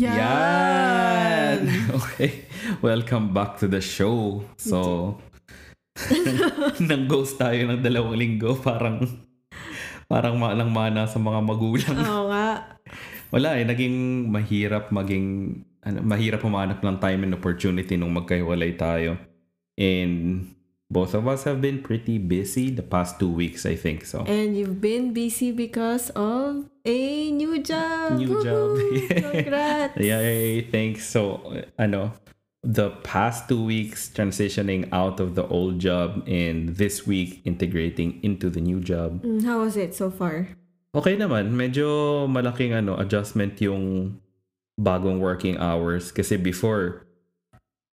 Yan! Okay. Welcome back to the show. So, nang ghost tayo ng dalawang linggo. Parang, parang maalang mana sa mga magulang. Oo nga. Wala eh, naging mahirap maging, ano, mahirap humanap ng time and opportunity nung magkahiwalay tayo. And both of us have been pretty busy the past two weeks, I think. So, And you've been busy because of a new job. New job. Woohoo! Congrats. Yay, thanks. So, uh, ano, the past two weeks transitioning out of the old job and this week integrating into the new job. Mm, how was it so far? Okay naman, medyo malaking ano, adjustment yung bagong working hours kasi before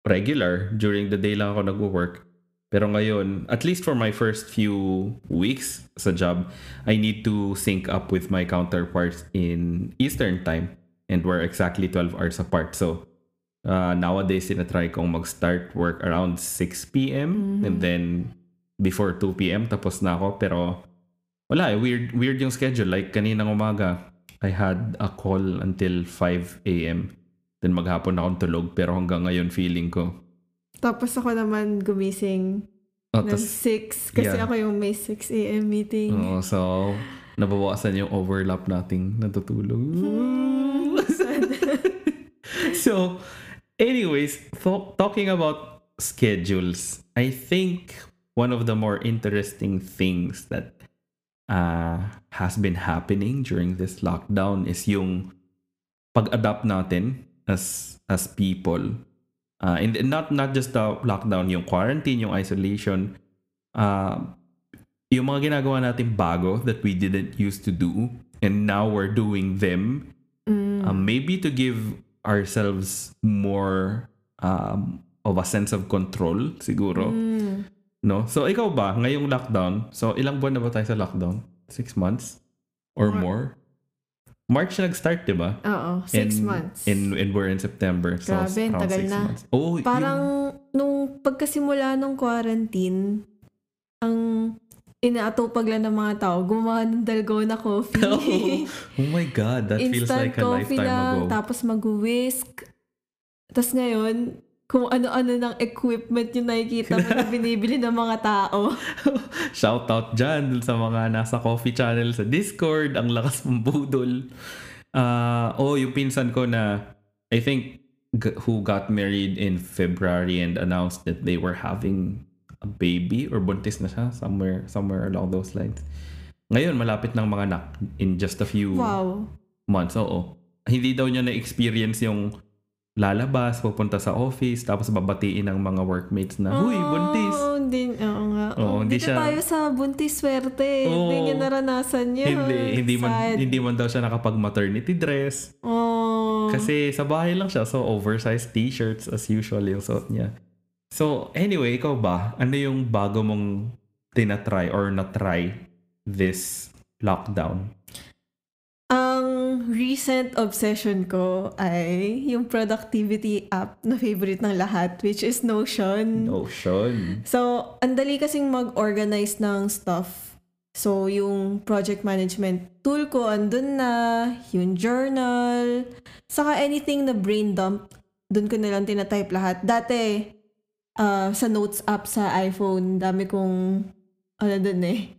regular during the day lang ako nagwo-work. Pero ngayon, at least for my first few weeks sa job, I need to sync up with my counterparts in Eastern time and we're exactly 12 hours apart. So, uh, nowadays, tinatry kong mag-start work around 6 p.m. and then before 2 p.m. tapos na ako. Pero wala eh, weird, weird yung schedule. Like kaninang umaga, I had a call until 5 a.m. Then maghapon akong tulog pero hanggang ngayon feeling ko. Tapos ako naman gumising Oh, ng tas, 6 kasi yeah. ako yung may 6 a.m. meeting. Oo, so, nabawasan yung overlap nating natutulog. so, anyways, th- talking about schedules, I think one of the more interesting things that uh, has been happening during this lockdown is yung pag-adapt natin as as people. Uh, and not not just the lockdown, yung quarantine, yung isolation, uh, yung mga ginagawa natin bago that we didn't used to do and now we're doing them Mm. um, maybe to give ourselves more um, of a sense of control siguro. Mm. no? So ikaw ba ngayong lockdown so ilang buwan na ba tayo sa lockdown? Six months? Or Mar- more March nag-start di ba Oo, 6 and, months. and, and we're in September so Grabe, around tagal six na. months oh. Parang nung pagkasimula ng quarantine, ang inaatupag lang ng mga tao, gumawa ng dalgona coffee. oh, oh my god that feels like a lifetime lang, ago tapos mag-whisk. Tapos ngayon, kung ano-ano ng equipment yung nakikita mo na binibili ng mga tao. Shout out dyan sa mga nasa coffee channel sa Discord. Ang lakas mong budol. Uh, oh, yung pinsan ko na I think who got married in February and announced that they were having a baby or buntis na siya somewhere somewhere along those lines. Ngayon, malapit ng mga anak in just a few Wow. months. Oo. Hindi daw niya na-experience yung lalabas, pupunta sa office, tapos babatiin ng mga workmates na, Huy, buntis! Oh, hindi, oo nga. Oo, hindi Dito siya- tayo sa buntis swerte. Oo. Hindi niya naranasan yun. hindi hindi man Sad. hindi man daw siya nakapag maternity dress Oh. kasi sa bahay lang siya so oversized t-shirts as usual yung suot niya so anyway ikaw ba ano yung bago mong tinatry or na-try this lockdown recent obsession ko ay yung productivity app na favorite ng lahat, which is Notion. Notion So, ang dali kasing mag-organize ng stuff. So, yung project management tool ko, andun na, yung journal, saka anything na brain dump, dun ko na lang tinatype lahat. Dati, ah, sa notes app sa iPhone, dami kong, ano dun eh,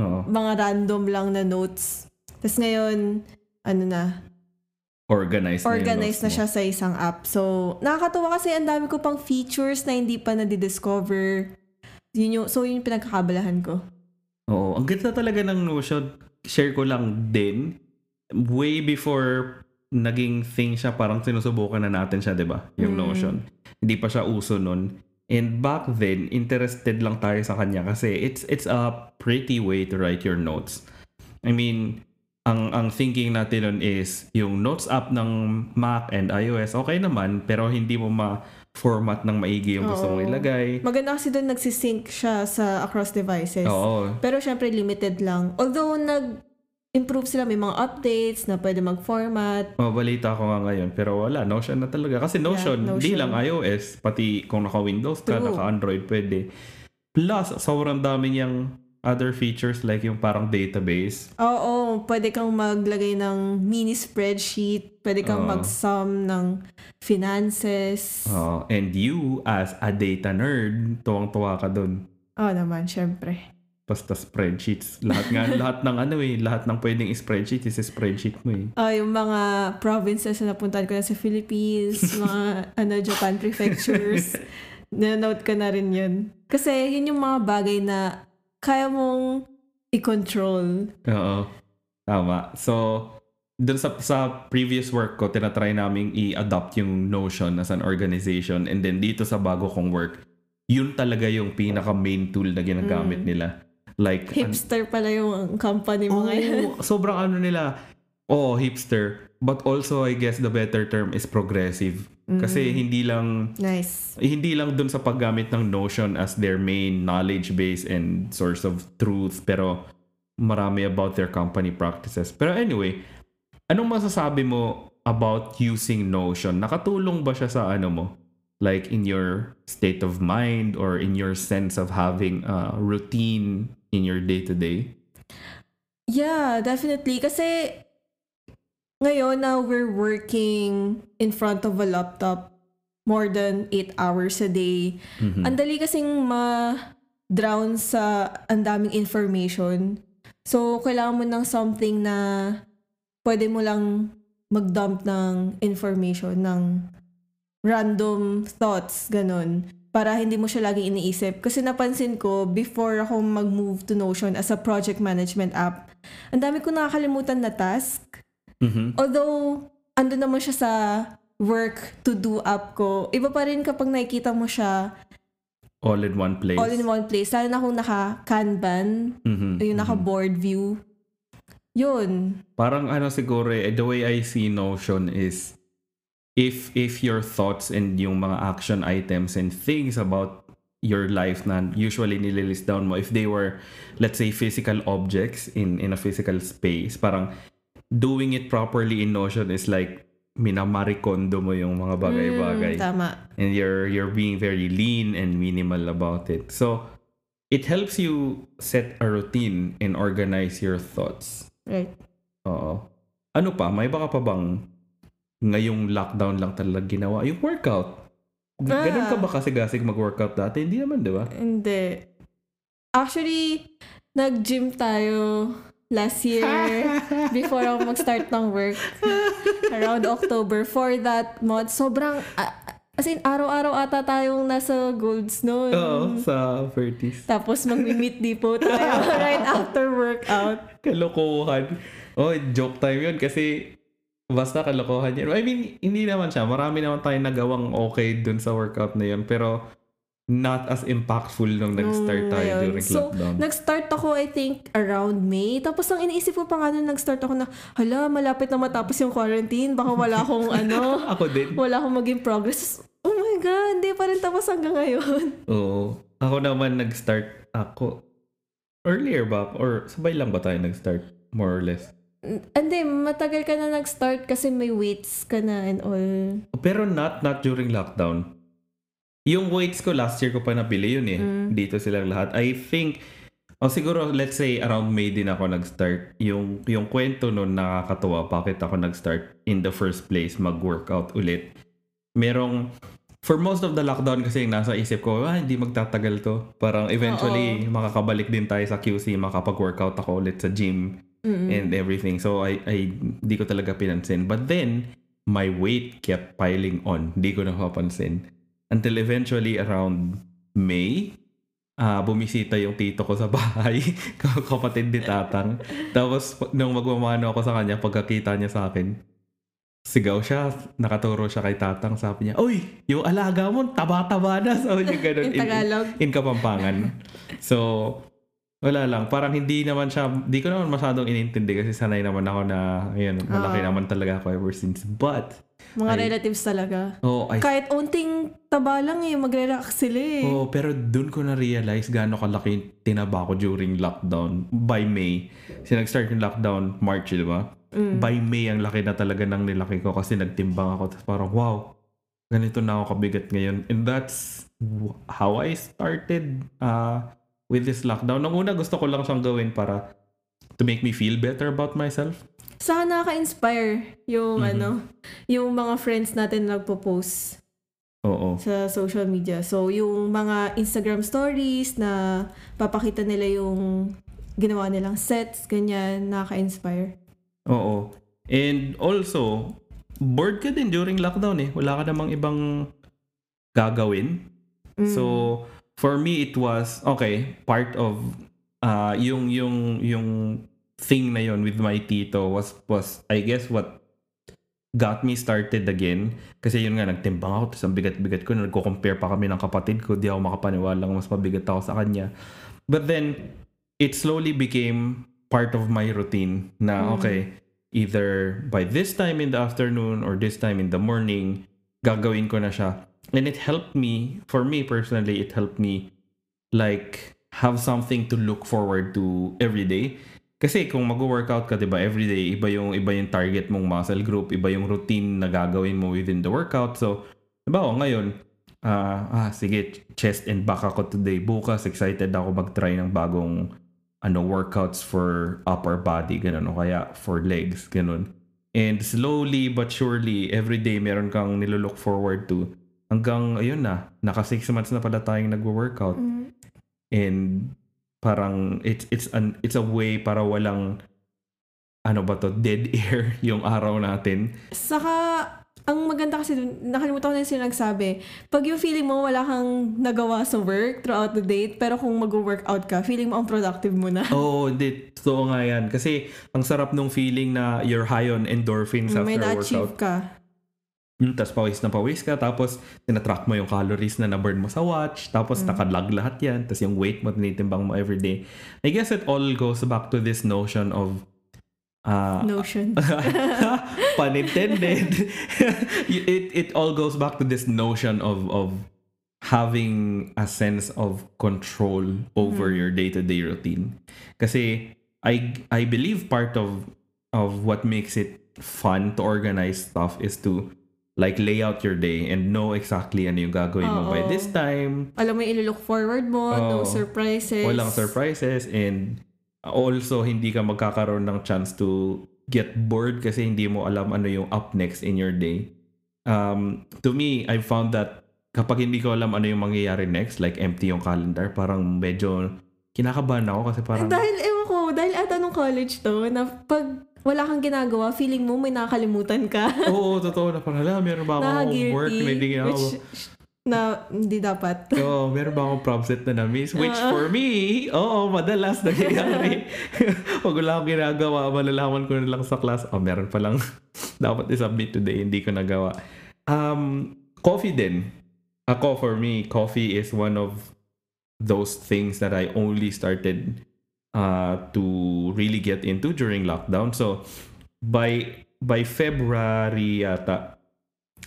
Oo. mga random lang na notes. Tapos ngayon, ano na, organized na organized na mo. siya sa isang app. So, nakakatuwa kasi ang dami ko pang features na hindi pa nadidiscover. Yun yung, so, yun yung pinagkakabalahan ko. Oo, ang ganda talaga ng Notion. Share ko lang din. Way before naging thing siya, parang sinusubukan na natin siya, di ba? Yung Mm. Notion. Hindi pa siya uso nun. And back then, interested lang tayo sa kanya kasi it's it's a pretty way to write your notes. I mean, ang ang thinking natin nun is yung notes app ng Mac and iOS okay naman pero hindi mo ma-format ng maigi yung gusto mong ilagay. Maganda kasi doon nagsisync siya sa across devices. Oo. Pero syempre limited lang. Although nag-improve sila, may mga updates na pwede mag-format. Mabalita ko nga ngayon, pero wala, Notion na talaga. Kasi Notion, Yeah, hindi Notion. lang iOS, pati kung naka-Windows ka, True. naka-Android, pwede. Plus, sobrang dami niyang other features like yung parang database. Oo, pwede kang maglagay ng mini spreadsheet, pwede kang Oo. mag-sum ng finances. Oh, and you as a data nerd, tuwang-tuwa ka dun. Oo naman, syempre. Basta spreadsheets. Lahat nga, lahat ng ano eh, lahat ng pwedeng spreadsheet is spreadsheet mo eh. Ah, yung mga provinces na napuntahan ko na sa Philippines, mga ano, Japan prefectures. Nanonote ka na rin yun. Kasi yun yung mga bagay na kaya mong i-control. Oo. Tama. So, dun sa, sa previous work ko, tinatry naming i-adopt yung Notion as an organization. And then dito sa bago kong work, yun talaga yung pinaka main tool na ginagamit nila. Like, an- Hipster pala yung company mo ngayon. Oh, sobrang ano nila. Oh, hipster. But also, I guess the better term is progressive. Kasi hindi lang Nice. hindi lang dun sa paggamit ng Notion as their main knowledge base and source of truth, pero marami about their company practices. Pero anyway, anong masasabi mo about using Notion? Nakatulong ba siya sa ano mo? Like in your state of mind or in your sense of having a routine in your day-to-day? Yeah, definitely. Kasi ngayon na we're working in front of a laptop more than 8 hours a day. Mhm. Ang dali kasing ma-drown sa ang daming information. So, kailangan mo ng something na pwede mo lang mag-dump ng information, ng random thoughts, ganun. Para hindi mo siya laging iniisip. Kasi napansin ko, before ako mag-move to Notion as a project management app, ang dami ko nakakalimutan na task. Mhm. Although, ando naman siya sa work to do app ko, iba pa rin kapag nakikita mo siya All in one place. all in one place. Lalo na kung naka-Kanban, Mhm, yung mhm. naka-board view. Yun. Parang ano siguro eh, the way I see Notion is if if your thoughts and yung mga action items and things about your life na usually nililist down mo if they were let's say physical objects in in a physical space parang doing it properly in Notion is like minamarikondo mo yung mga bagay-bagay Mm, tama. and you're you're being very lean and minimal about it. So it helps you set a routine and organize your thoughts. Right. Oo. Ano pa? May baka pa bang ngayong lockdown lang talaga ginawa? Yung workout. Ah. Ganun ka ba kasi-gasig mag-workout dati? Hindi naman, di ba? Hindi. Actually, nag-gym tayo last year before ako mag-start ng work. Around October. For that month, sobrang... a- as in, araw-araw ata tayong nasa Golds noon. Oo, sa 30s. Tapos mag-meet depot tayo right after workout. Kalokohan. Oh, joke time yun kasi basta kalokohan yun. I mean, hindi naman siya. Marami naman tayong nagawang okay dun sa workout na yun. Pero not as impactful nung nag-start Nung tayo ngayon. during So, lockdown. Nag-start ako, I think, around May. Tapos ang iniisip ko pa nga nung nag-start ako na, hala, malapit na matapos yung quarantine. Baka wala akong ano, Ako din. wala akong maging progress. Oh my God, hindi pa rin tapos hanggang ngayon. Oo. Ako naman nag-start ako. Earlier ba? Or sabay lang ba tayo nag-start? More or less. Hindi, matagal ka na nag-start kasi may weights ka na and all. Pero not not during lockdown. Yung weights ko last year ko pa nabili yun eh. Dito silang lahat. I think o siguro let's say around May din ako nag-start. Yung yung kwento noon nakakatuwa bakit ako nag-start in the first place mag-workout ulit. Merong for most of the lockdown kasi yung nasa isip ko, ah, hindi magtatagal to. Parang eventually makakabalik din tayo sa QC, makapag-workout ako ulit sa gym and everything. So I I di ko talaga pinansin. But then my weight kept piling on. Di ko napapansin. Until eventually around May, ah bumisita yung tito ko sa bahay. Kapatid ni Tatang. Tapos nung magmamano ako sa kanya, pagkakita niya sa akin, sigaw siya, nakaturo siya kay Tatang. Sabi niya, Uy, yung alaga mo, taba-taba na. Sabi niya ganun. In Tagalog. in Kapampangan. So, wala lang. Parang hindi naman siya, di ko naman masyadong inintindi kasi sanay naman ako na, ayun, malaki Ah. naman talaga ako ever since. But, Mga Ay. relatives talaga. oh, I, Kahit unting taba lang eh, magre-react sila eh. oh, pero dun ko na-realize gaano kalaki tinaba ko during lockdown by May. Kasi nag-start yung lockdown March, di ba? By May, ang laki na talaga ng nilaki ko kasi nagtimbang ako. Tapos parang, wow, ganito na ako kabigat ngayon. And that's how I started uh, with this lockdown. Nung una, gusto ko lang siyang gawin para to make me feel better about myself. Saka nakaka-inspire yung Mhm. ano, yung mga friends natin na nagpo-post Oo. sa social media. So, yung mga Instagram stories na papakita nila yung ginawa nilang sets, ganyan, nakaka-inspire. Oo. And also, bored ka din during lockdown eh. Wala ka namang ibang gagawin. Mm. So, for me, it was, okay, part of uh, yung, yung, yung thing na yon with my tito was, was, I guess, what got me started again. Kasi yun nga, nagtimbang ako, tapos ang bigat-bigat ko, nagko-compare pa kami ng kapatid ko, di ako makapaniwala mas mabigat ako sa kanya. But then, it slowly became part of my routine na, Mm. okay, either by this time in the afternoon or this time in the morning, gagawin ko na siya. And it helped me, for me personally, it helped me like have something to look forward to every day. Kasi kung mag-workout ka, 'di ba, every day iba yung iba yung target mong muscle group, iba yung routine na gagawin mo within the workout. So, 'di ba, oh, ngayon, ah, ah, sige, chest and back ako today. Bukas excited ako mag-try ng bagong ano workouts for upper body ganun o kaya for legs ganun. And slowly but surely every day meron kang nilook forward to hanggang ayun na naka 6 months na pala tayong nagwo-workout Mm. and parang it's it's an it's a way para walang ano ba to dead air yung araw natin. Saka, ang maganda kasi dun, nakalimutan ko na yung sinagsabi, pag yung feeling mo wala kang nagawa sa work throughout the day, pero kung mag-workout ka, feeling mo ang productive mo na. Oh, hindi. Totoo nga yan. Kasi ang sarap nung feeling na you're high on endorphins after May workout. na-achieve ka. Mm, tapos pawis na pawis ka. Tapos tinatrack mo yung calories na na-burn mo sa watch. Tapos Mm. nakalag lahat yan. Tapos yung weight mo tinitimbang mo everyday. I guess it all goes back to this notion of uh, Notion. pun intended. it it all goes back to this notion of of having a sense of control over your day-to-day routine. Kasi I I believe part of of what makes it fun to organize stuff is to like lay out your day and know exactly ano yung gagawin mo by this time. Alam mo yung ilo-look forward mo, no Oo. surprises. Walang surprises and also hindi ka magkakaroon ng chance to get bored kasi hindi mo alam ano yung up next in your day. Um, to me, I found that kapag hindi ko alam ano yung mangyayari next, like empty yung calendar, parang medyo kinakabahan ako kasi parang Dahil, ewan ko, dahil ata nung college to, na pag wala kang ginagawa, feeling mo may nakakalimutan ka. oo, totoo na parang, ala, meron ba akong Nakaka-guilty. work na hindi ginagawa? Which, na hindi dapat. Oo, meron ba akong set na na-miss? Which Oo. for me, oo, madalas nangyayari. Pag wala akong ginagawa, malalaman ko na lang sa class, oh, meron pa lang dapat i-submit today, hindi ko nagawa. Um, coffee din. Ako, for me, coffee is one of those things that I only started uh, to really get into during lockdown. So, by by February yata,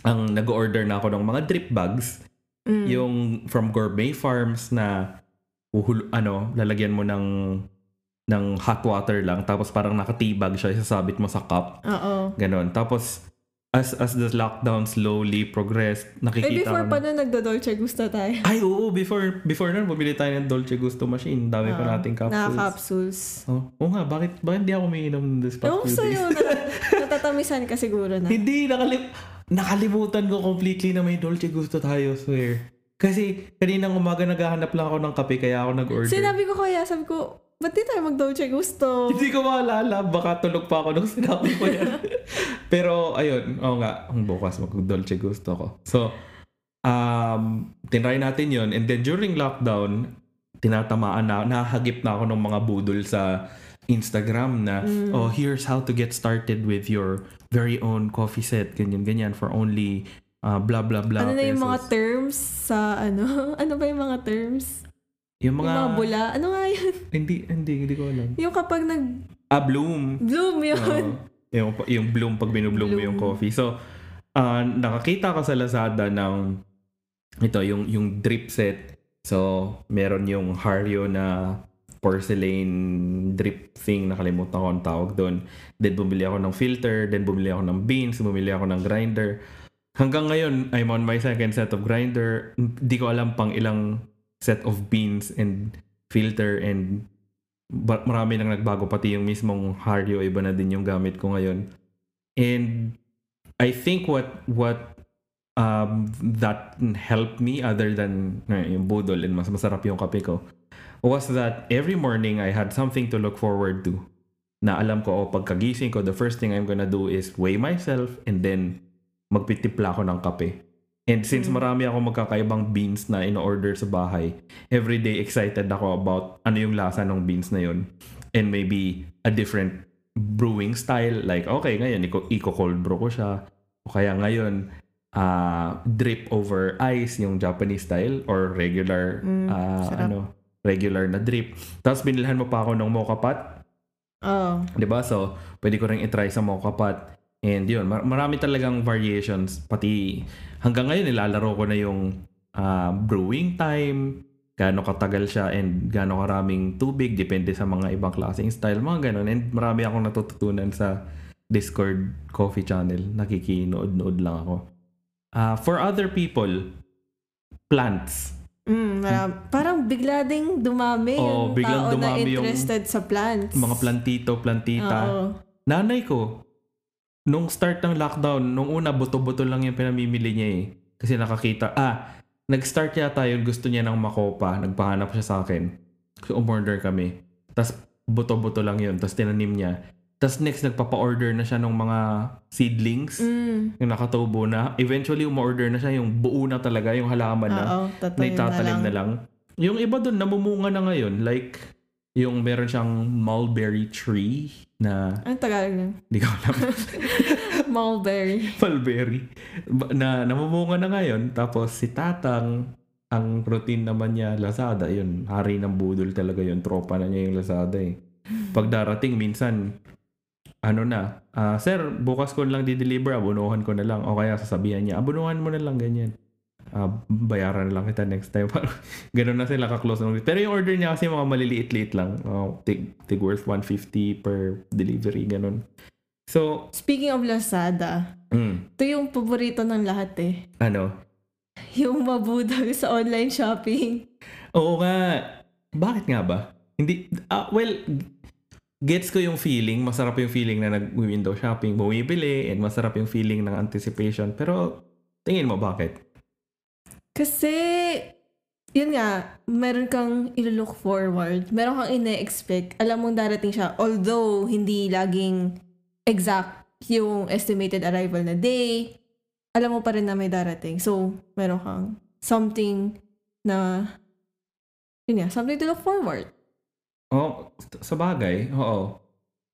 ang nag-order na ako ng mga drip bags Mm. yung from gourmet farms na uhul, ano, lalagyan mo ng ng hot water lang tapos parang nakatibag siya isasabit mo sa cup. Oo. Ganon. Tapos as as the lockdown slowly progressed, Eh, nakikita before ko pa na, na nagdo-Dolce Gusto tayo. ay oo, before before nun bumili tayo ng Dolce Gusto machine. Dami pa Oo. nating Na capsules. capsules. Oh, oo nga, bakit bakit hindi ako umiinom this past ko few sa'yo, days? na, natatamisan ka siguro na. Hindi, nakalim nakalimutan ko completely na may Dolce Gusto tayo, swear. Kasi kaninang umaga naghahanap lang ako ng kape kaya ako nag-order. Sinabi ko kaya, sabi ko, ba't di tayo mag-Dolce Gusto? Hindi ko maalala, baka tulog pa ako nung sinabi ko yan. Pero ayun, oo nga, ang bukas mag-Dolce Gusto ko. So, um, tinry natin yon and then during lockdown, tinatamaan na, nahagip na ako ng mga budol sa Instagram na, Mm. oh, here's how to get started with your very own coffee set, ganyan-ganyan, for only uh, blah blah blah ano na yung mga pesos. terms sa ano? Ano ba yung mga terms? Yung Yung mga, mga bula? Ano nga yun? hindi, hindi, hindi ko alam. Yung kapag nag-bloom Ah, bloom. yun. Oo. yung, yung bloom pag binubloom mo yung Bloom. coffee. So, ah, nakakita ko sa Lazada ng ito, yung, yung drip set. So, meron yung Hario na porcelain drip thing. Nakalimutan ko ang tawag doon. Then, bumili ako ng filter. Then, bumili ako ng beans. Bumili ako ng grinder. Hanggang ngayon, I'm on my second set of grinder. Hindi ko alam pang ilang set of beans and filter and ba- marami nang nagbago pati yung mismong Hario iba na din yung gamit ko ngayon. And I think what what um, that helped me other than uh, yung budol and mas masarap yung kape ko was that every morning I had something to look forward to. Na alam ko, oh, pagkagising ko, the first thing I'm gonna do is weigh myself and then magpitipla ako ng kape. And since Mm. marami ako magkakaibang beans na in-order sa bahay, every day excited ako about ano yung lasa ng beans na yun. And maybe a different brewing style. Like, okay, ngayon, iko, iko-cold brew ko siya. O kaya ngayon, ah, drip over ice, yung Japanese style, or regular, Mm, sarap. ano, regular na drip. Tapos binilhan mo pa ako ng mocha pot. Oh. ba? So, pwede ko rin i-try sa mocha pot. And yun, mar- marami talagang variations. Pati hanggang ngayon nilalaro ko na yung ah, brewing time, gaano katagal siya and gaano karaming tubig depende sa mga ibang klaseng style, mga ganun. And marami akong natututunan sa Discord coffee channel. Nakikinood-nood lang ako. Ah, for other people, plants. Mm, maram- parang bigla ding dumami Oo, yung biglang tao na dumami yung interested sa plants. Mga plantito, plantita. Oo. Nanay ko, nung start ng lockdown, nung una, buto-buto lang yung pinamimili niya eh. Kasi nakakita, ah, nag-start yata yun, gusto niya ng makopa, nagpahanap siya sa akin. So, umorder kami. Tapos, buto-buto lang yun. Tapos, tinanim niya. Tapos, next, nagpapa-order na siya ng mga seedlings. Mm. Yung nakatubo na. Eventually, umorder na siya yung buo na talaga, yung halaman na Oo, na tatanim na lang. na lang. Yung iba doon, namumunga na ngayon. Like, yung meron siyang mulberry tree na, Anong Tagalog nun? hindi ko alam, Mulberry. mulberry, na namumunga na ngayon. Tapos si Tatang, ang routine naman niya, Lazada, yun, hari ng budol talaga yun. Tropa na niya yung Lazada eh. Pag darating, minsan, ano na, ah, sir, bukas ko lang di-deliver, abunuhan ko na lang. O kaya sasabihan niya, abunuhan mo na lang, ganyan. Ah, bayaran lang kita next time. Parang Ganun na sila ka-close. ng- Pero yung order niya kasi mga maliliit-liit lang. Oh, tig, tig worth 150 per delivery, ganun. So, Speaking of Lazada, mm, ito yung paborito ng lahat eh. ano, Yung mabudol sa online shopping. Oo nga. Bakit nga ba? Hindi, ah, well, gets ko yung feeling. Masarap yung feeling na nag-window shopping, bumibili, and masarap yung feeling ng anticipation. Pero, tingin mo bakit? Kasi, yun nga, meron kang ilo-look forward. Meron kang ine-expect. Alam mong darating siya. Although, hindi laging exact yung estimated arrival na day, alam mo pa rin na may darating. So, meron kang something na, yun nga, something to look forward. Oh, sa bagay, oo.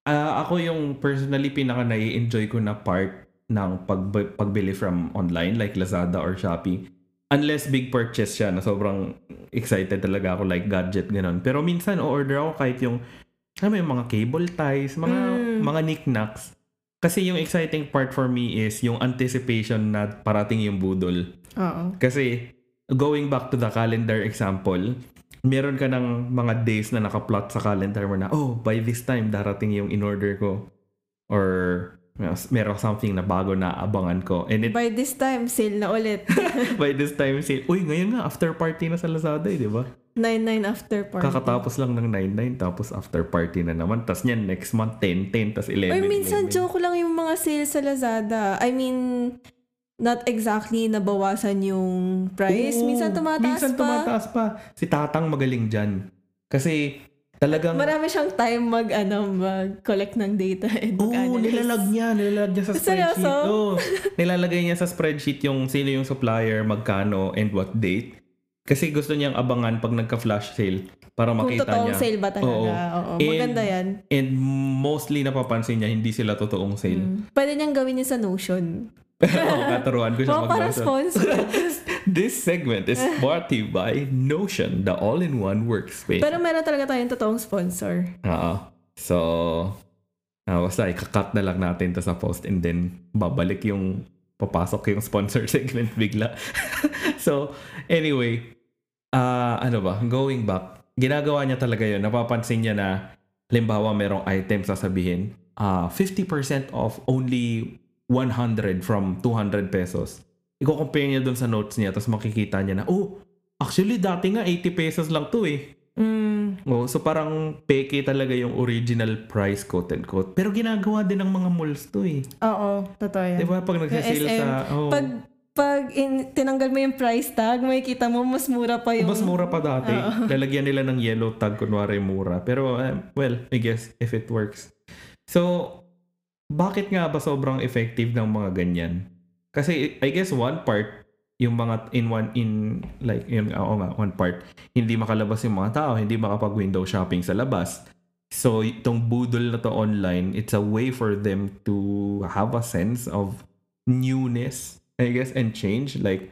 Ah, ako yung personally pinaka nai-enjoy ko na part ng pag pagbili from online like Lazada or Shopee. Unless big purchase siya na sobrang excited talaga ako like gadget ganun. Pero minsan o-order ako kahit yung alam mo yung mga cable ties, mga Mm. mga knickknacks. Kasi yung exciting part for me is yung anticipation na parating yung budol. Oo. Kasi going back to the calendar example, meron ka ng mga days na nakaplot sa calendar mo na, oh, by this time darating yung in-order ko. Or meron something na bago na abangan ko. And it, By this time, sale na ulit. by this time, say, uy, ngayon nga, after party na sa Lazada eh, di ba? 9-9 after party. Kakatapos lang ng 9-9, tapos after party na naman. Tapos niyan, next month, 10-10, tapos 11 Or minsan 11. joke lang yung mga sales sa Lazada. I mean, not exactly nabawasan yung price. Oo, minsan tumataas minsan pa. tumataas pa. Si Tatang magaling dyan. Kasi talagang... Marami siyang time mag, ano, mag-collect ng data and Oo, mag-analyze. nilalag niya. Nilalag niya sa Seryoso? spreadsheet. Oo. nilalagay niya sa spreadsheet yung sino yung supplier, magkano, and what date. Kasi gusto niyang abangan pag nagka-flash sale para Kung makita totoong niya. sale ba talaga. Oo. Oo. And- Maganda yan. And mostly napapansin niya, hindi sila totoong sale. Mm. Pwede niyang gawin yun sa Notion. Oo, katuruan ko siya parang mag-Notion. sponsor. This segment is brought to you by Notion, the all-in-one workspace. Pero meron talaga tayong totoong sponsor. Oo. So, ah, basta ikakat na lang natin to sa post and then babalik yung papasok yung sponsor segment bigla. so, anyway, ah ano ba, going back, ginagawa niya talaga yun. Napapansin niya na, limbawa merong item sasabihin, ah 50% off only 100 from 200 pesos. Iko-compare niya dun sa notes niya, tapos makikita niya na, oh, actually dati nga 80 pesos lang to eh. Mm, Oh, so parang peke talaga yung original price quote and quote. Pero ginagawa din ng mga malls to eh. oo, totoo yan. 'Di ba pag nagsisale SM, sa oh, Pag, pag in, tinanggal mo yung price tag, may kita mo mas mura pa yung... mas mura pa dati. Lalagyan nila ng yellow tag kunwari mura. Pero eh, well, I guess if it works. So bakit nga ba sobrang effective ng mga ganyan? Kasi I guess one part yung mga in one in like yun oo nga one part hindi makalabas yung mga tao hindi makapag window shopping sa labas so itong budol na to online it's a way for them to have a sense of newness I guess and change like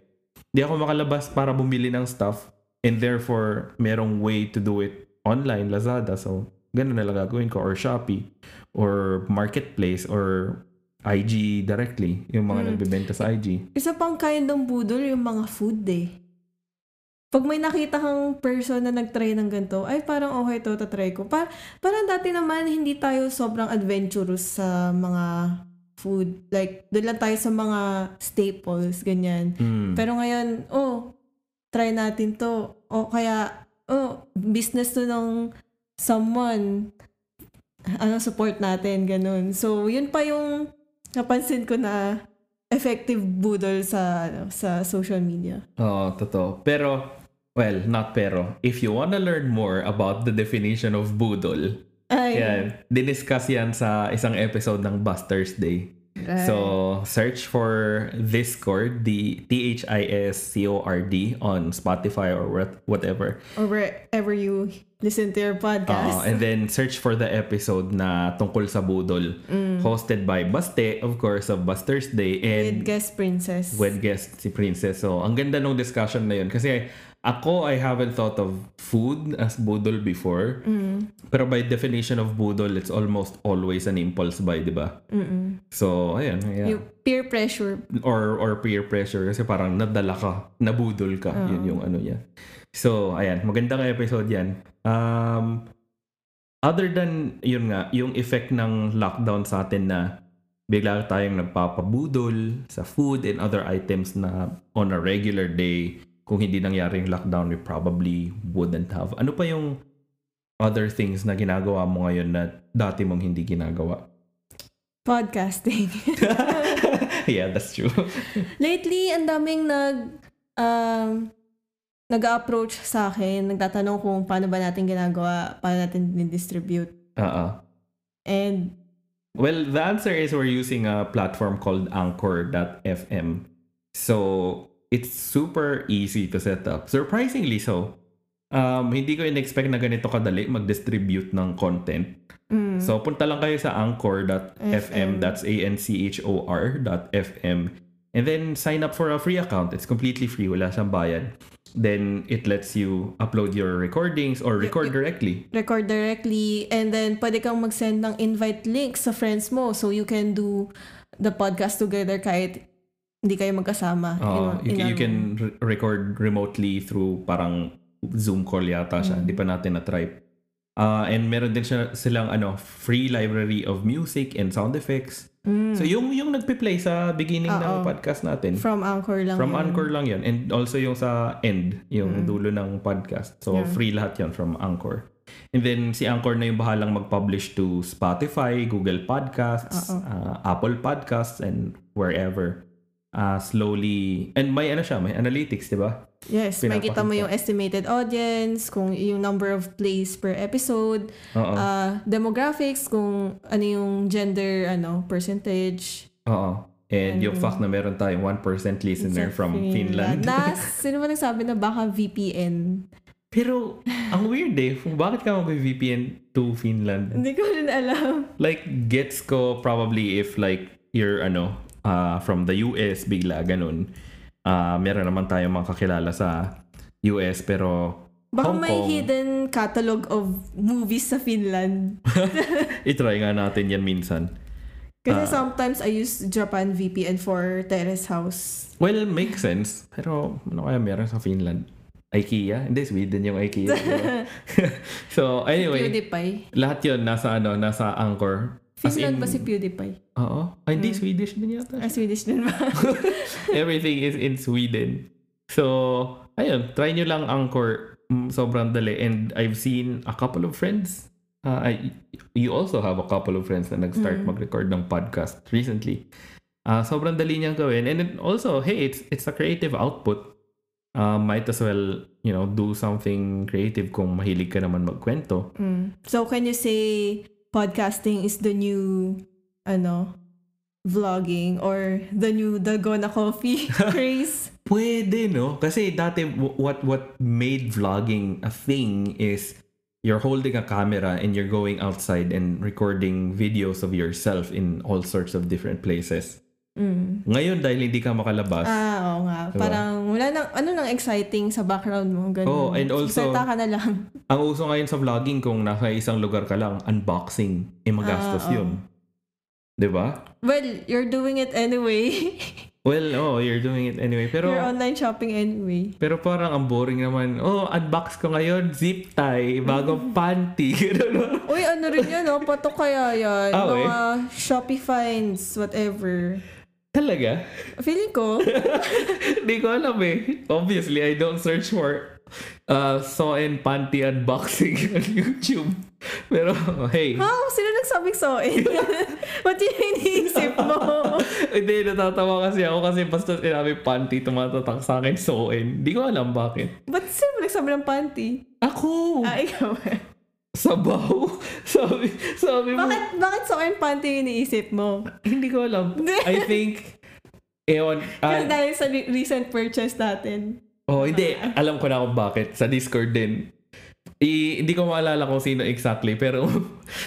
hindi ako makalabas para bumili ng stuff and therefore merong way to do it online Lazada so ganun na lang gagawin ko or Shopee or marketplace or IG directly yung mga Mm. nagbebenta sa IG Isa pang kind ng budol yung mga food eh. Pag may nakita kang person na nagtry ng ganito, ay parang okay to, tatry ko. Pa parang dati naman, hindi tayo sobrang adventurous sa mga food. Like, doon lang tayo sa mga staples, ganyan. Mm. Pero ngayon, oh, try natin to. O kaya, oh, business to ng someone. Ano, support natin, ganun. So, yun pa yung napansin ko na effective budol sa ano, sa social media. Oo, totoo. Pero, well, not pero. If you wanna learn more about the definition of budol, Ay, yan, diniscuss yan sa isang episode ng Busters Day. right. So, search for Discord, the T-H-I-S-C-O-R-D on Spotify or what- whatever. or wherever you listen to your podcast. Uh, and then search for the episode na tungkol sa budol. Hosted by Baste, of course, of Busters Day. And with guest princess. with guest si Princess. So, ang ganda ng discussion na yun. Kasi ako, I haven't thought of food as budol before. Pero by definition of budol, it's almost always an impulse buy, di ba? Mm-mm. So, ayan. Yeah. Yung peer pressure. Or, or peer pressure. Kasi parang nadala ka, nabudol ka. Yun yung ano yan. So, ayan. Magandang episode yan. Um, other than, yun nga, yung effect ng lockdown sa atin na bigla tayong nagpapabudol sa food and other items na on a regular day, kung hindi nangyari yung lockdown, we probably wouldn't have. Ano pa yung other things na ginagawa mo ngayon na dati mong hindi ginagawa? Podcasting. yeah, that's true. Lately, ang daming nag um, nag-approach sa akin, nagtatanong kung paano ba natin ginagawa, paano natin distribute. Oo. And Well, the answer is we're using a platform called Anchor.fm. So, it's super easy to set up. Surprisingly so. Um, hindi ko in-expect na ganito kadali mag-distribute ng content. mm, So, punta lang kayo sa Anchor.fm. FM. That's A-N-C-H-O-R.fm. And then, sign up for a free account. It's completely free. Wala siyang bayad. Then, it lets you upload your recordings or record directly. record directly and then pwede kang mag-send ng invite link sa friends mo so you can do the podcast together kahit hindi kayo magkasama. Oo, in- you, in can- you can room. re- record remotely through parang Zoom call yata siya. Hindi pa natin na-try. Ah, and meron din siya, silang ano, free library of music and sound effects. Mm. So yung yung nagpe-play sa beginning ng Oo. podcast natin. From Anchor lang From yun. Anchor lang yun. And also yung sa end, yung dulo ng podcast. So Yeah. free lahat yun from Anchor. And then si Anchor na yung bahalang mag-publish to Spotify, Google Podcasts, uh, Apple Podcasts, and wherever. Uh, slowly, and may ano siya, may analytics, di ba? Yes, makikita mo yung estimated audience, kung yung number of plays per episode, uh, demographics, kung ano yung gender ano percentage. Oo. And yung fact na meron tayong 1% listener from Finland. Na, sino ba nagsabi na baka VPN? Pero, ang weird eh. Bakit ka mag-VPN to Finland? Hindi ko rin alam. Like, gets ko probably if like, you're ano, uh, from the US, bigla, ganun. Uh, meron naman tayong mga kakilala sa US, pero Baka Hong may Kong, hidden catalog of movies sa Finland. itry nga natin yan minsan. Kasi Ah. sometimes I use Japan VPN for Terrace House. Well, makes sense. Pero, ano kaya meron sa Finland? IKEA? Hindi, Sweden yung IKEA. so, anyway, PewDiePie. lahat yon nasa ano, nasa Anchor. Finland in- ba si PewDiePie? Oo. Ay, hindi, Swedish din yata. Ah, Swedish din ba? Everything is in Sweden. So, ayun, try nyo lang Anchor. mm, sobrang dali. And I've seen a couple of friends. Uh, I, you also have a couple of friends na nag-start Mm. mag-record ng podcast recently. Uh, sobrang dali niyang gawin. And then also, hey, it's it's a creative output. Uh, might as well, you know, do something creative kung mahilig ka naman magkwento. Mm. So, can you say podcasting is the new, ano, vlogging or the new Dalgona Coffee craze? Pwede, no? Kasi dati, what what made vlogging a thing is you're holding a camera and you're going outside and recording videos of yourself in all sorts of different places. Mm. Ngayon, dahil hindi ka makalabas, Ah, oo nga. Diba? Parang wala nang, ano nang exciting sa background mo. Ganun. Oh, and also- Salta ka na lang. ang uso ngayon sa vlogging kung nasa isang lugar ka lang, unboxing, eh magastos Ah, oo. yun. 'Di ba? Well, you're doing it anyway. Well, oh, you're doing it anyway. Pero you're online shopping anyway. Pero parang ang boring naman. Oh, unbox ko ngayon, zip tie, bagong panty. Ganun. Uy, ano rin yan, oh? Pato kaya yan. Ah, Mga Shopee finds, whatever. Talaga? Feeling ko, Hindi ko alam eh. Obviously, I don't search for uh, saw and panty unboxing on YouTube. Pero, hey. how? Sino nagsabing so eh? Ba't yun iniisip mo? Hindi, natatawa kasi ako kasi basta sinabi panty, tumatatak sa akin soin. Hindi ko alam bakit. Ba't sino nagsabi ng panty? Ako! Ah, ikaw eh. Sabaw! Sabi, sabi mo. Bakit, bakit so and panty yung iniisip mo? Hindi ko alam. I think, ewan, ah, Kasi dahil sa re- recent purchase natin. Oh, hindi. Alam ko na kung bakit. Sa Discord din. I, hindi ko maalala kung sino exactly, pero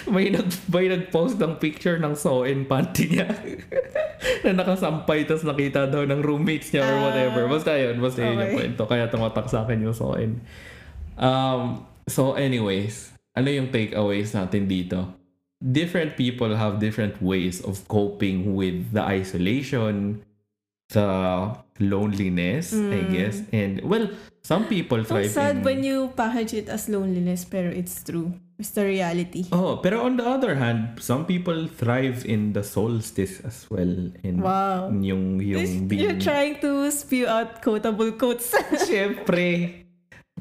may, nag, may nag-post ng picture ng Soen panty niya na nakasampay tapos nakita daw ng roommates niya or Ah, whatever. Basta yun. Basta yun yung okay. kwento. Kaya tumatak sa akin yung Soen. Um, so anyways, ano yung takeaways natin dito? Different people have different ways of coping with the isolation, the loneliness, I Mm. guess. And well, some people thrive sad in when you package it as loneliness, pero it's true. It's the reality. Oh, pero on the other hand, some people thrive in the solstice as well. In Wow. yung yung You're being trying to spew out quotable quotes. Siyempre,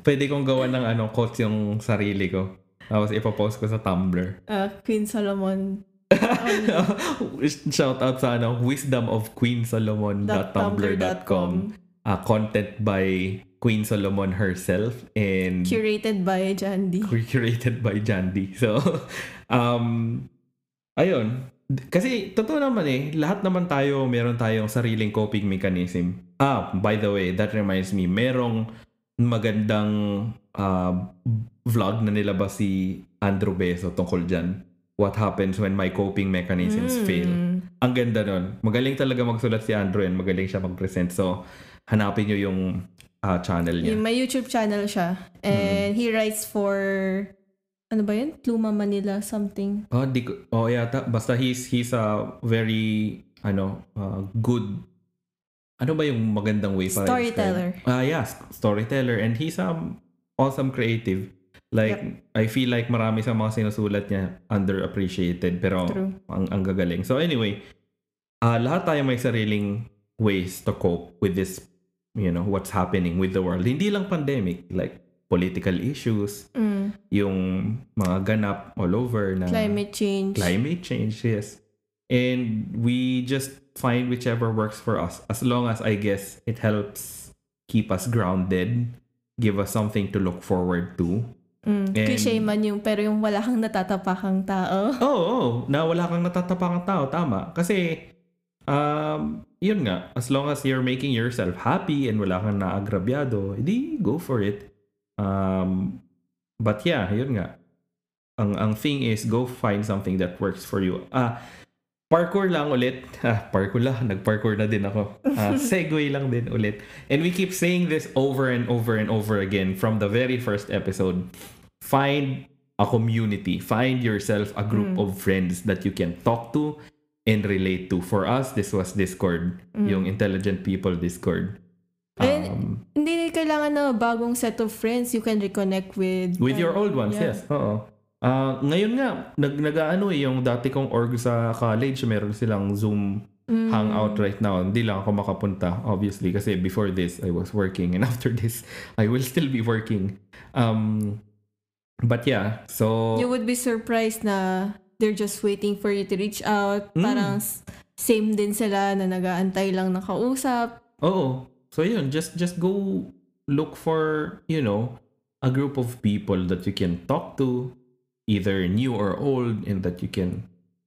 pwede kong gawa ng ano, quotes yung sarili ko. Tapos ipopost ko sa Tumblr. uh, Queen Solomon. Shout out sa ano, wisdom of queensolomon.tumblr.com. Uh, content by Queen Solomon herself and Curated by Jandy. curated by Jandy. So, um, ayun. Kasi, totoo naman eh, lahat naman tayo, meron tayong sariling coping mechanism. Ah, by the way, that reminds me, merong magandang uh, vlog na nilabas si Andrew Beso tungkol dyan. What happens when my coping mechanisms Mm. fail. Ang ganda nun. Magaling talaga magsulat si Andrew and magaling siya mag-present. So, hanapin nyo yung ah, channel niya. Yung may YouTube channel siya. And he writes for, ano ba yun? Pluma Manila something. Oh, di ko, oh yata. Basta he's, he's a very, ano, uh, good, ano ba yung magandang way para Storyteller. Ah, yeah, s- storyteller. And he's um awesome creative. Like, I feel like marami sa mga sinusulat niya underappreciated. Pero, True. ang, ang gagaling. So anyway, ah lahat tayo may sariling ways to cope with this, you know, what's happening with the world. Hindi lang pandemic, like political issues, Mm. yung mga ganap all over na Climate change. climate change, yes. And we just find whichever works for us. As long as I guess it helps keep us grounded, give us something to look forward to. Mm. And- Cliche man yung, pero yung wala kang natatapakang tao. Oo, oh, na wala kang natatapakang tao, tama. Kasi, um, yun nga, as long as you're making yourself happy and wala kang naagrabyado, edi go for it. Um, but yeah, yun nga. Ang, ang thing is, go find something that works for you. Ah, parkour lang ulit. Ah, parkour lang. Nag-parkour na din ako. Ah, segue lang din ulit. And we keep saying this over and over and over again from the very first episode. Find a community. Find yourself a group of friends that you can talk to and relate to. For us, this was Discord. Yung Intelligent People Discord. And Um, hindi kailangan na bagong set of friends you can reconnect with. with your old ones, Yeah. yes. Oo. Ah, ngayon nga, nag nagaano eh, yung dati kong org sa college, meron silang Zoom Mm. hang out right now. Hindi lang ako makapunta, obviously, kasi before this, I was working. And after this, I will still be working. Um, but yeah, so... You would be surprised na they're just waiting for you to reach out. Mm. Parang same din sila na nag-aantay lang ng kausap. Oo. So yun, just just go look for, you know, a group of people that you can talk to, either new or old, and that you can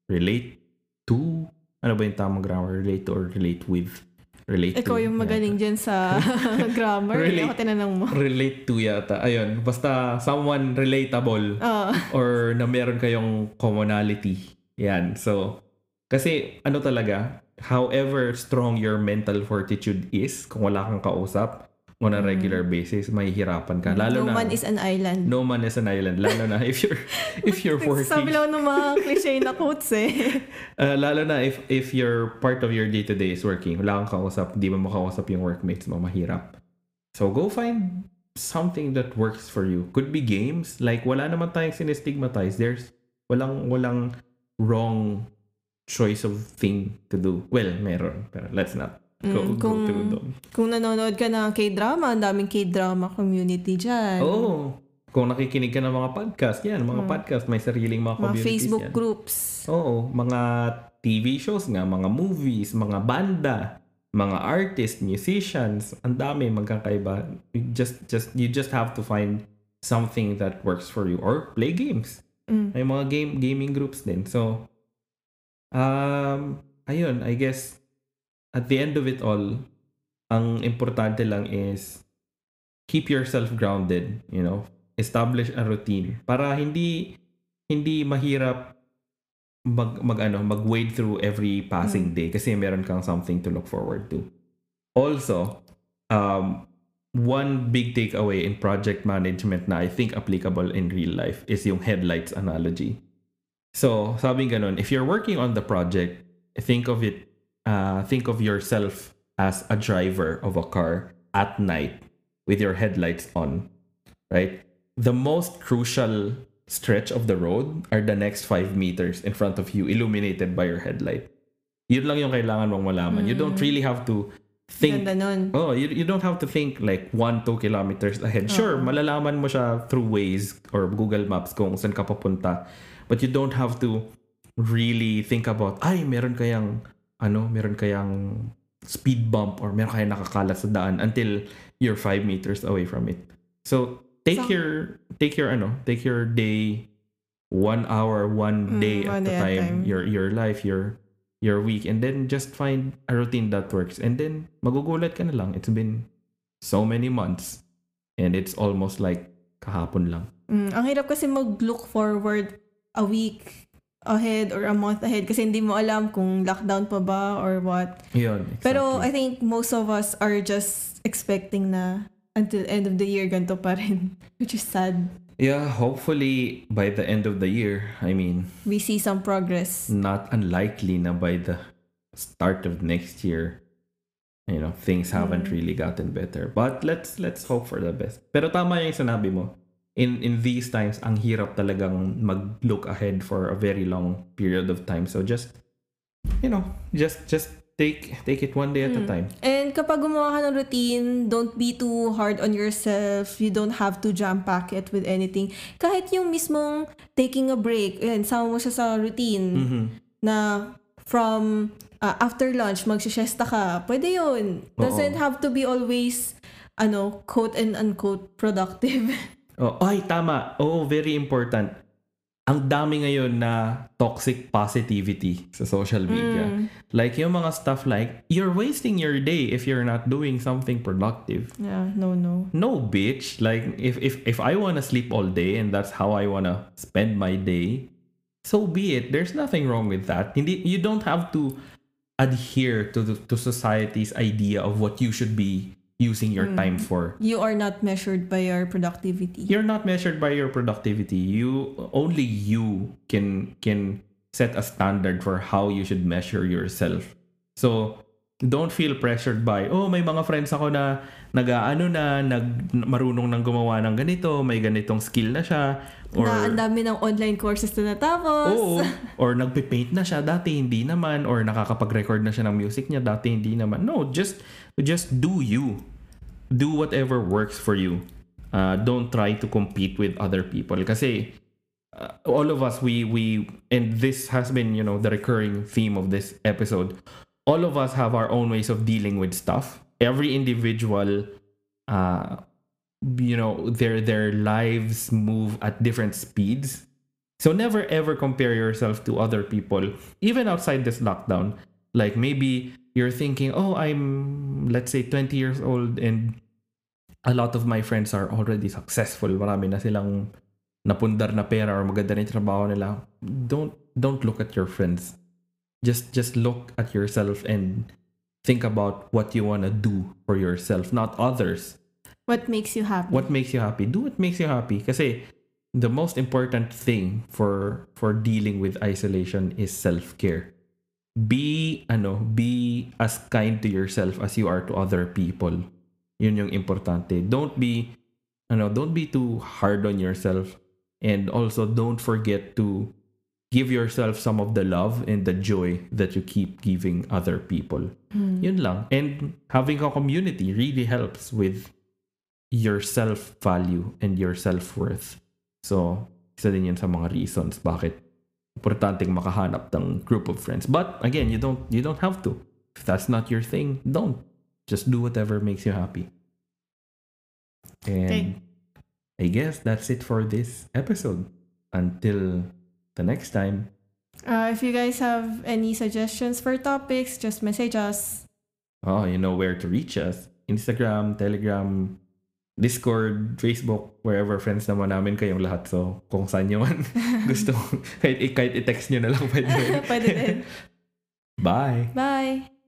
relate to. Ano ba yung tamang grammar? Relate to or relate with? Relate Ikaw to. yung yata. magaling dyan sa grammar. Really? ako tinanong mo. Relate to yata. Ayun, basta someone relatable Oo. or na meron kayong commonality. Yan. So, kasi ano talaga, however strong your mental fortitude is, kung wala kang kausap on a regular basis, mahihirapan ka. Lalo Mm. no na, man is an island. no man is an island. Lalo na if you're, if you're Sabi working, lang ng mga cliche na quotes eh. uh, lalo na if, if your part of your day-to-day is working, wala kang kausap, di mo makausap yung workmates mo, mahirap. So, go find something that works for you. Could be games. Like, wala naman tayong sinestigmatize. There's, walang, walang wrong choice of thing to do. Well, meron. Pero let's not go, Mm, go kung- through them. Kung nanonood ka ng K-drama, ang daming K-drama community dyan. Oo. Kung nakikinig ka ng mga podcast, yan. Mga podcast, may sariling mga, mga communities Facebook yan. groups. Oo. Mga TV shows nga, mga movies, mga banda, mga artists, musicians, ang dami magkakaiba. You just, just, you just have to find something that works for you or play games. Mm. May mga game gaming groups din. So, um, ayun, I guess, at the end of it all, ang importante lang is keep yourself grounded, you know, establish a routine para hindi hindi mahirap mag mag ano, mag-wade through every passing day kasi meron kang something to look forward to. Also, um one big takeaway in project management na I think applicable in real life is yung headlights analogy. So, sabi ganun, if you're working on the project, think of it, uh, think of yourself as a driver of a car at night with your headlights on, right? The most crucial stretch of the road are the next five meters in front of you, illuminated by your headlight. Yun lang yung kailangan mong malaman. You don't really have to think. Oh, you, you don't have to think like one, two kilometers ahead. Sure, malalaman mo siya through Waze or Google Maps kung saan ka papunta. But you don't have to really think about, ay, meron kayang, ano, meron kayang speed bump or meron kayang nakakalat sa daan until you're five meters away from it. So, take So- your, take your, ano, take your day, one hour, one Mm, day one at a time, time. your, your life, your, your week, and then just find a routine that works. And then, magugulat ka na lang. It's been so many months. And it's almost like kahapon lang. Mm, ang hirap kasi mag-look forward a week ahead or a month ahead kasi hindi mo alam kung lockdown pa ba or what. Yun, exactly. Pero I think most of us are just expecting na until end of the year ganito pa rin. Which is sad. yeah, hopefully by the end of the year, I mean, We see some progress. not unlikely na by the start of next year, you know, things haven't Mm. really gotten better. But let's let's hope for the best. Pero tama yung sinabi mo. In in these times, ang hirap talagang mag-look ahead for a very long period of time. So just you know, just just take take it one day at a Mm. time. And kapag gumawa ka ng routine, don't be too hard on yourself. You don't have to jam pack it with anything. Kahit yung mismong taking a break, yan, sama mo siya sa routine Mhm. na from uh, after lunch, magsisiesta ka. Pwede yun. Doesn't Oo. have to be always ano, quote and unquote productive. Oh, ay, tama. Oo, very important. Ang dami ngayon na toxic positivity sa social media. Mm. Like yung mga stuff like, you're wasting your day if you're not doing something productive. Yeah, no, no. No, bitch. Like, if, if, if I want to sleep all day and that's how I want to spend my day, so be it. There's nothing wrong with that. Hindi, you don't have to adhere to, the, to society's idea of what you should be using your time for. You are not measured by your productivity. you're not measured by your productivity you only you can can set a standard for how you should measure yourself so don't feel pressured by, oh, may mga friends ako na nag-ano na, nag, marunong nang gumawa ng ganito, may ganitong skill na siya. Or, na ang dami ng online courses na natapos. Oo. Or nagpe-paint na siya, dati hindi naman. Or nakakapag-record na siya ng music niya, dati hindi naman. No, just, just do you. Do whatever works for you. Uh, don't try to compete with other people. Kasi uh, all of us, we, we, and this has been, you know, the recurring theme of this episode. All of us have our own ways of dealing with stuff. Every individual uh, you know their their lives move at different speeds. So never ever compare yourself to other people even outside this lockdown. Like maybe you're thinking oh i'm let's say 20 years old and a lot of my friends are already successful. Marami na silang napundar na pera or maganda na trabaho nila. Don't don't look at your friends. Just just look at yourself and think about what you want to do for yourself not others. What makes you happy? what makes you happy? Do what makes you happy. Kasi the most important thing for for dealing with isolation is self-care. Be ano be as kind to yourself as you are to other people. Yun yung importante. Don't be ano don't be too hard on yourself. And also don't forget to give yourself some of the love and the joy that you keep giving other people hmm. yun lang and having a community really helps with your self-value and your self-worth. So, isa din yan sa mga reasons bakit importanteng makahanap ng group of friends. But again, you don't you don't have to. If that's not your thing, don't. Just do whatever makes you happy. And Okay. I guess that's it for this episode. Until the next time. Uh, if you guys have any suggestions for topics, just message us. Oh, you know where to reach us. Instagram, Telegram, Discord, Facebook, wherever friends naman namin kayong lahat. So, kung saan nyo man gusto, kahit, kahit i-text nyo na lang pwede. Pwede din. Bye! Bye!